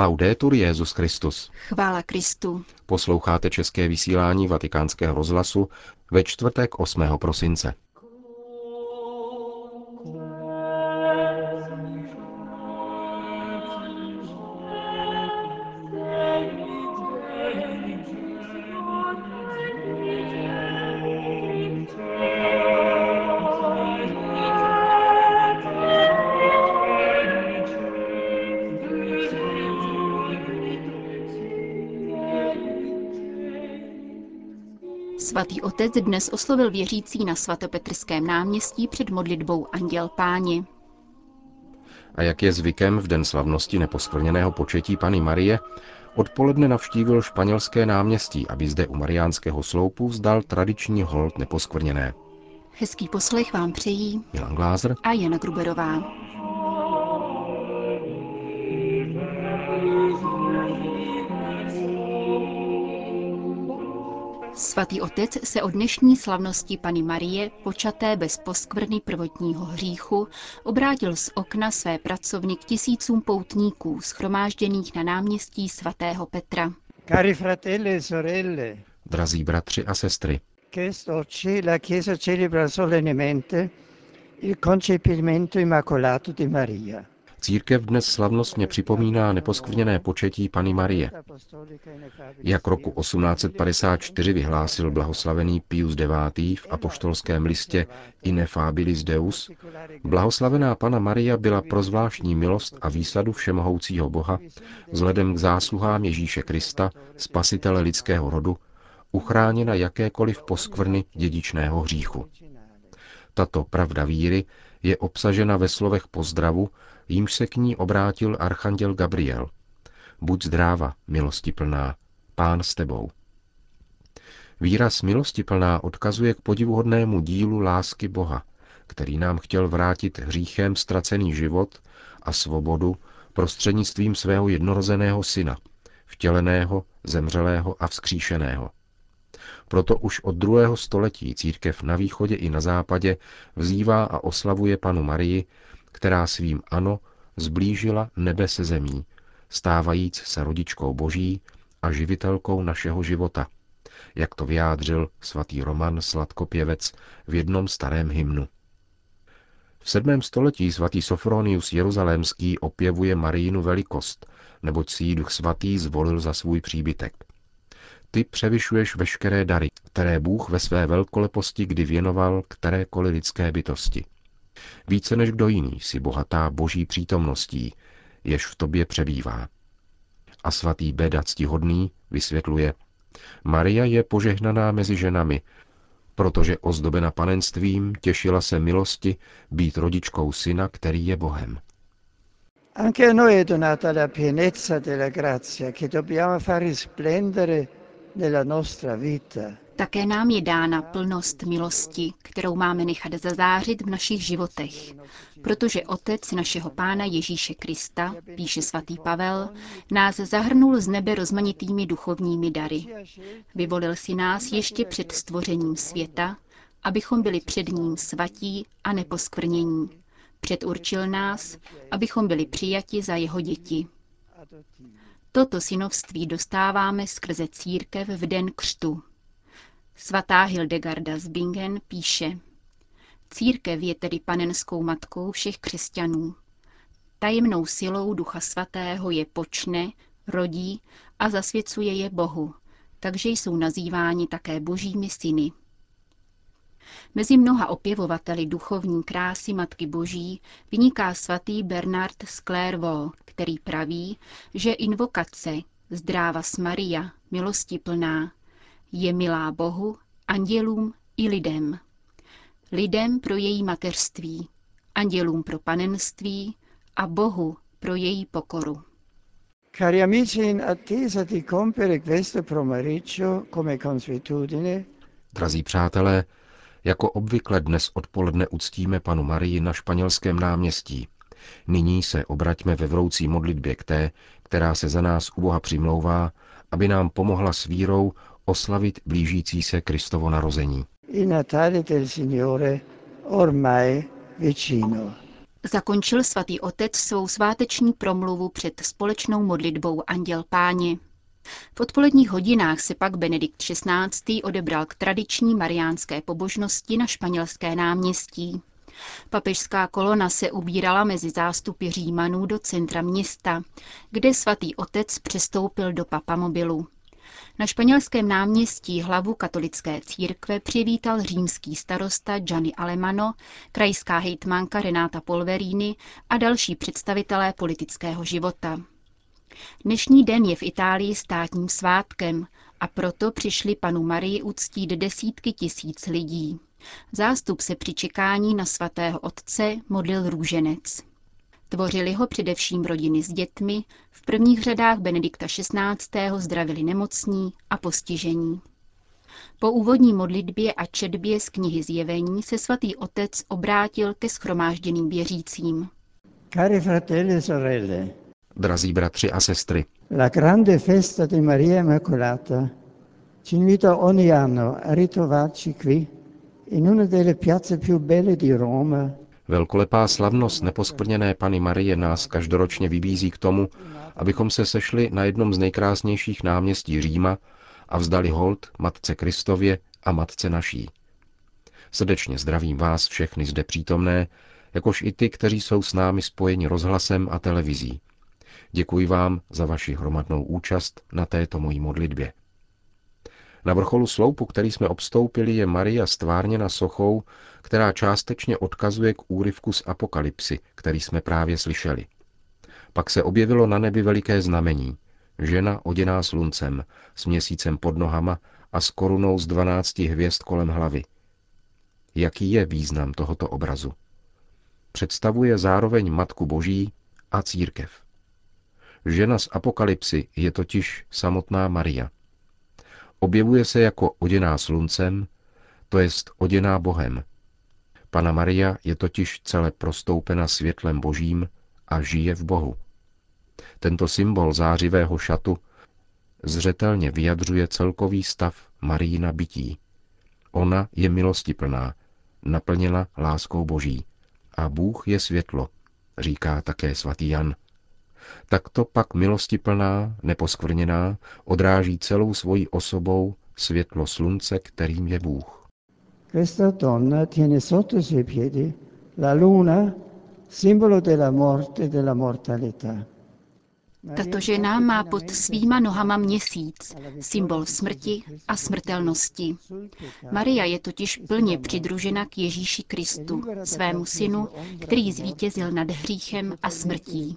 Laudetur Jezus Christus. Chvála Kristu. Posloucháte české vysílání Vatikánského rozhlasu ve čtvrtek 8. prosince. Svatý otec dnes oslovil věřící na svatopetrském náměstí před modlitbou Anděl Páni. A jak je zvykem v den slavnosti neposkvrněného početí Pany Marie, odpoledne navštívil španělské náměstí, aby zde u Mariánského sloupu vzdal tradiční hold neposkvrněné. Hezký poslech vám přejí Milan Glázer a Jana Gruberová. Svatý otec se o dnešní slavnosti Pany Marie, počaté bez poskvrny prvotního hříchu, obrátil z okna své pracovny k tisícům poutníků, schromážděných na náměstí svatého Petra. Cari fratelli e sorelle, Drazí bratři a sestry, quest'oggi la Chiesa celebra solennemente il concepimento immacolato di Maria. Církev dnes slavnostně připomíná neposkvrněné početí Pany Marie. Jak roku 1854 vyhlásil blahoslavený Pius IX. v apoštolském listě Ineffabilis Deus, blahoslavená Pana Maria byla pro zvláštní milost a výsadu všemohoucího Boha vzhledem k zásluhám Ježíše Krista, spasitele lidského rodu, uchráněna jakékoliv poskvrny dědičného hříchu. Tato pravda víry je obsažena ve slovech pozdravu, jímž se k ní obrátil archanděl Gabriel. Buď zdráva, milosti plná, pán s tebou. Výraz milosti plná odkazuje k podivuhodnému dílu lásky Boha, který nám chtěl vrátit hříchem ztracený život a svobodu prostřednictvím svého jednorozeného syna, vtěleného, zemřelého a vzkříšeného. Proto už od druhého století církev na východě i na západě vzývá a oslavuje panu Marii, která svým ano zblížila nebe se zemí, stávajíc se rodičkou boží a živitelkou našeho života, jak to vyjádřil svatý Roman Sladkopěvec v jednom starém hymnu. V sedmém století svatý Sofronius Jeruzalémský opěvuje Marijinu velikost, neboť si ji duch svatý zvolil za svůj příbytek. Ty převyšuješ veškeré dary, které Bůh ve své velkoleposti kdy věnoval kterékoliv lidské bytosti. Více než kdo jiný si bohatá boží přítomností, jež v tobě přebývá. A svatý Beda ctihodný vysvětluje, Maria je požehnaná mezi ženami, protože ozdobena panenstvím těšila se milosti být rodičkou syna, který je Bohem. Anche a noi è donata la pienezza della grazia che dobbiamo far risplendere nella nostra vita. Také nám je dána plnost milosti, kterou máme nechat zazářit v našich životech, protože Otec našeho Pána Ježíše Krista, píše svatý Pavel, nás zahrnul z nebe rozmanitými duchovními dary. Vyvolil si nás ještě před stvořením světa, abychom byli před ním svatí a neposkvrnění. Předurčil nás, abychom byli přijati za jeho děti. Toto synovství dostáváme skrze církev v den křtu. Svatá Hildegarda z Bingen píše, Církev je tedy panenskou matkou všech křesťanů. Tajemnou silou Ducha Svatého je počne, rodí a zasvěcuje je Bohu, takže jsou nazýváni také božími syny. Mezi mnoha opěvovateli duchovní krásy Matky Boží vyniká svatý Bernard z Clairvaux, který praví, že invokace Zdráva s Maria, milosti plná, je milá Bohu, andělům i lidem. Lidem pro její mateřství, andělům pro panenství a Bohu pro její pokoru. Cari amici, in attesa di compiere questo pomeriggio come consuetudine, Drazí přátelé, jako obvykle dnes odpoledne uctíme panu Marii na španělském náměstí. Nyní se obraťme ve vroucí modlitbě k té, která se za nás u Boha přimlouvá, aby nám pomohla s vírou oslavit blížící se Kristovo narození. il Natale del Signore ormai vicino. Zakončil svatý otec svou sváteční promluvu před společnou modlitbou Anděl Páně. V odpoledních hodinách se pak Benedikt XVI. odebral k tradiční mariánské pobožnosti na španělské náměstí. Papežská kolona se ubírala mezi zástupy Římanů do centra města, kde svatý otec přestoupil do papamobilu. Na španělském náměstí hlavu katolické církve přivítal římský starosta Gianni Alemano, krajská hejtmanka Renáta Polverini a další představitelé politického života. Dnešní den je v Itálii státním svátkem a proto přišli panu Marii uctít desítky tisíc lidí. Zástup se při čekání na svatého otce modlil růženec. Tvořili ho především rodiny s dětmi, v prvních řadách Benedikta XVI. zdravili nemocní a postižení. Po úvodní modlitbě a četbě z knihy Zjevení se svatý otec obrátil ke schromážděným věřícím. Cari fratelli e sorelle, Drazí bratři a sestry, la grande festa di Maria Immacolata ci invita ogni anno a ritrovarci qui in una delle piazze più belle di Roma velkolepá slavnost neposkvrněné Pany Marie nás každoročně vybízí k tomu, abychom se sešli na jednom z nejkrásnějších náměstí Říma a vzdali hold Matce Kristově a Matce naší. Srdečně zdravím vás všechny zde přítomné, jakož i ty, kteří jsou s námi spojeni rozhlasem a televizí. Děkuji vám za vaši hromadnou účast na této mojí modlitbě. Na vrcholu sloupu, který jsme obstoupili, je Maria stvárněna sochou, která částečně odkazuje k úryvku z Apokalypsy, který jsme právě slyšeli. Pak se objevilo na nebi veliké znamení. Žena oděná sluncem, s měsícem pod nohama a s korunou z dvanácti hvězd kolem hlavy. Jaký je význam tohoto obrazu? Představuje zároveň Matku Boží a církev. Žena z Apokalypsy je totiž samotná Maria. Objevuje se jako oděná sluncem, to jest oděná Bohem. Pana Maria je totiž celé prostoupena světlem božím a žije v Bohu. Tento symbol zářivého šatu zřetelně vyjadřuje celkový stav Marína bytí. Ona je milostiplná, naplněna láskou boží. A Bůh je světlo, říká také svatý Jan. Takto pak milostiplná, neposkvrněná, odráží celou svojí osobou světlo slunce, kterým je Bůh. Questa donna tiene sotto i suoi piedi la luna, simbolo della morte e della mortalità. Tato žena má pod svýma nohama měsíc, symbol smrti a smrtelnosti. Maria je totiž plně přidružena k Ježíši Kristu, svému synu, který zvítězil nad hříchem a smrtí.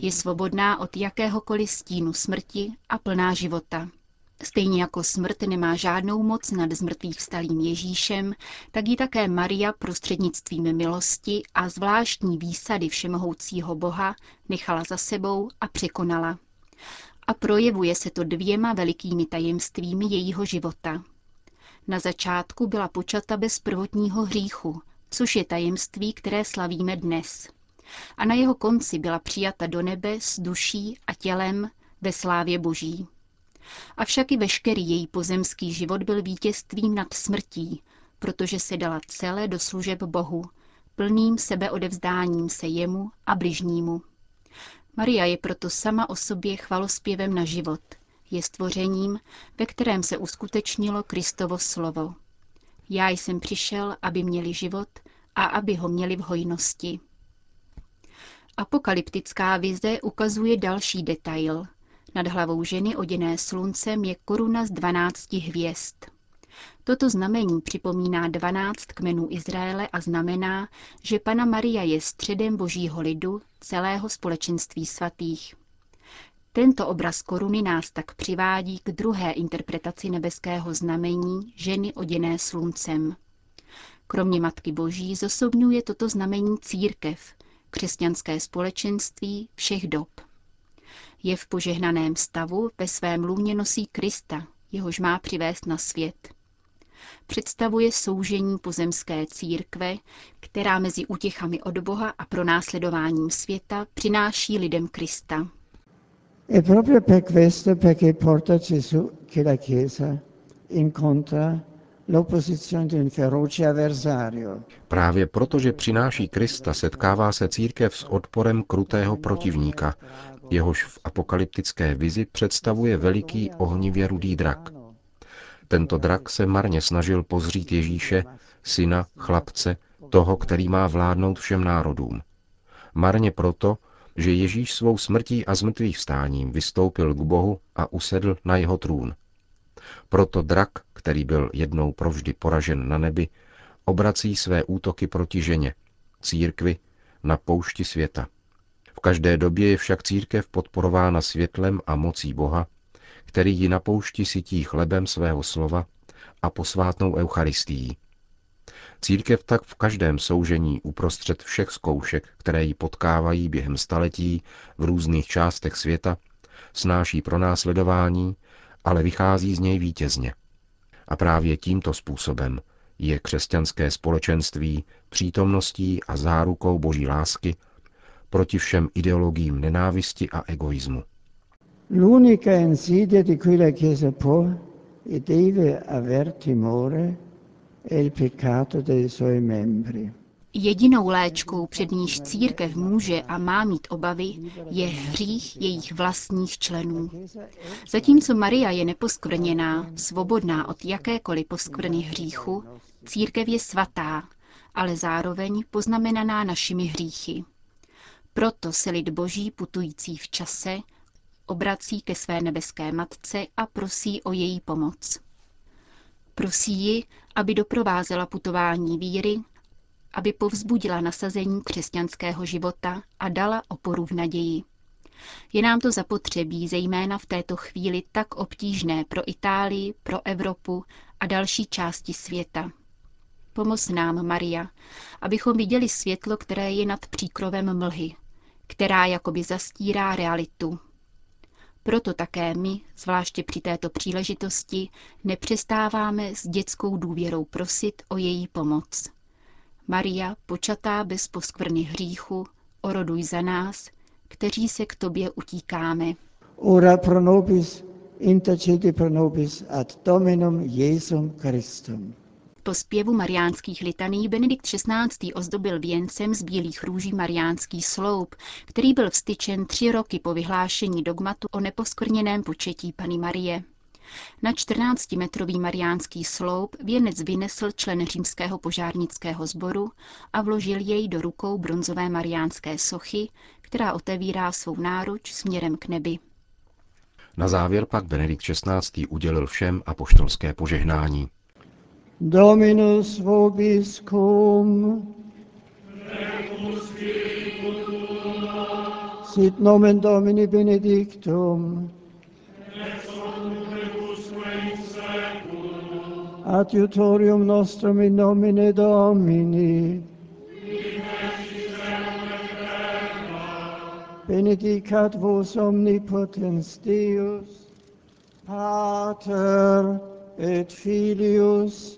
Je svobodná od jakéhokoliv stínu smrti a plná života. Stejně jako smrt nemá žádnou moc nad zmrtvých vstalým Ježíšem, tak ji také Maria prostřednictvím milosti a zvláštní výsady všemohoucího Boha nechala za sebou a překonala. A projevuje se to dvěma velikými tajemstvími jejího života. Na začátku byla počata bez prvotního hříchu, což je tajemství, které slavíme dnes. A na jeho konci byla přijata do nebe s duší a tělem ve slávě Boží. Avšak i veškerý její pozemský život byl vítězstvím nad smrtí, protože se dala celé do služeb Bohu, plným sebeodevzdáním se jemu a bližnímu. Maria je proto sama o sobě chvalospěvem na život, je stvořením, ve kterém se uskutečnilo Kristovo slovo. Já jsem přišel, aby měli život a aby ho měli v hojnosti. Apokalyptická vize ukazuje další detail – nad hlavou ženy oděné sluncem je koruna z dvanácti hvězd. Toto znamení připomíná dvanáct kmenů Izraele a znamená, že Pana Maria je středem božího lidu, celého společenství svatých. Tento obraz koruny nás tak přivádí k druhé interpretaci nebeského znamení ženy oděné sluncem. Kromě Matky Boží zosobňuje toto znamení církev, křesťanské společenství všech dob. Je v požehnaném stavu, ve svém lůně nosí Krista, jehož má přivést na svět. Představuje soužení pozemské církve, která mezi utěchami od Boha a pronásledováním světa přináší lidem Krista. E proprio per questo perché porta Gesù che la Chiesa incontra. Právě proto, že přináší Krista, setkává se církev s odporem krutého protivníka, jehož v apokalyptické vizi představuje veliký ohnivě rudý drak. Tento drak se marně snažil pozřít Ježíše, syna, chlapce, toho, který má vládnout všem národům. Marně proto, že Ježíš svou smrtí a zmrtvých vstáním vystoupil k Bohu a usedl na jeho trůn. Proto drak, který byl jednou provždy poražen na nebi, obrací své útoky proti ženě, církvi, na poušti světa. V každé době je však církev podporována světlem a mocí Boha, který ji na poušti sytí chlebem svého slova a posvátnou eucharistií. Církev tak v každém soužení uprostřed všech zkoušek, které ji potkávají během staletí v různých částech světa, snáší pronásledování, ale vychází z něj vítězně. A právě tímto způsobem je křesťanské společenství přítomností a zárukou boží lásky proti všem ideologiím nenávisti a egoismu. L'unica insidia di cui la Chiesa può e deve aver timore è il peccato dei suoi membri. Jedinou léčkou, před níž církev může a má mít obavy, je hřích jejich vlastních členů. Zatímco Maria je neposkvrněná, svobodná od jakékoliv poskvrny hříchu, církev je svatá, ale zároveň poznamenaná našimi hříchy. Proto se lid boží putující v čase obrací ke své nebeské matce a prosí o její pomoc. Prosí ji, aby doprovázela putování víry, aby povzbudila nasazení křesťanského života a dala oporu v naději. Je nám to zapotřebí, zejména v této chvíli tak obtížné pro Itálii, pro Evropu a další části světa. Pomoz nám, Maria, abychom viděli světlo, které je nad příkrovem mlhy, která jakoby zastírá realitu. Proto také my, zvláště při této příležitosti, nepřestáváme s dětskou důvěrou prosit o její pomoc. Maria, počatá bez poskvrny hříchu, oroduj za nás, kteří se k tobě utíkáme. Ora pro nobis, intercedi pro nobis ad Dominum Jesum Christum. Po zpěvu mariánských litaný Benedikt XVI. ozdobil věncem z bílých růží mariánský sloup, který byl vstyčen tři roky po vyhlášení dogmatu o neposkvrněném početí Pany Marie. Na 14-metrový mariánský sloup věnec vynesl člen římského požárnického sboru a vložil jej do rukou bronzové mariánské sochy, která otevírá svou náruč směrem k nebi. Na závěr pak Benedikt XVI. udělil všem apoštolské požehnání. Dominus vobiscum. Sit nomen Domini benedictum. Adiutorium nostrum in nomine Domini. Benedicat vos omnipotens Deus, Pater et Filius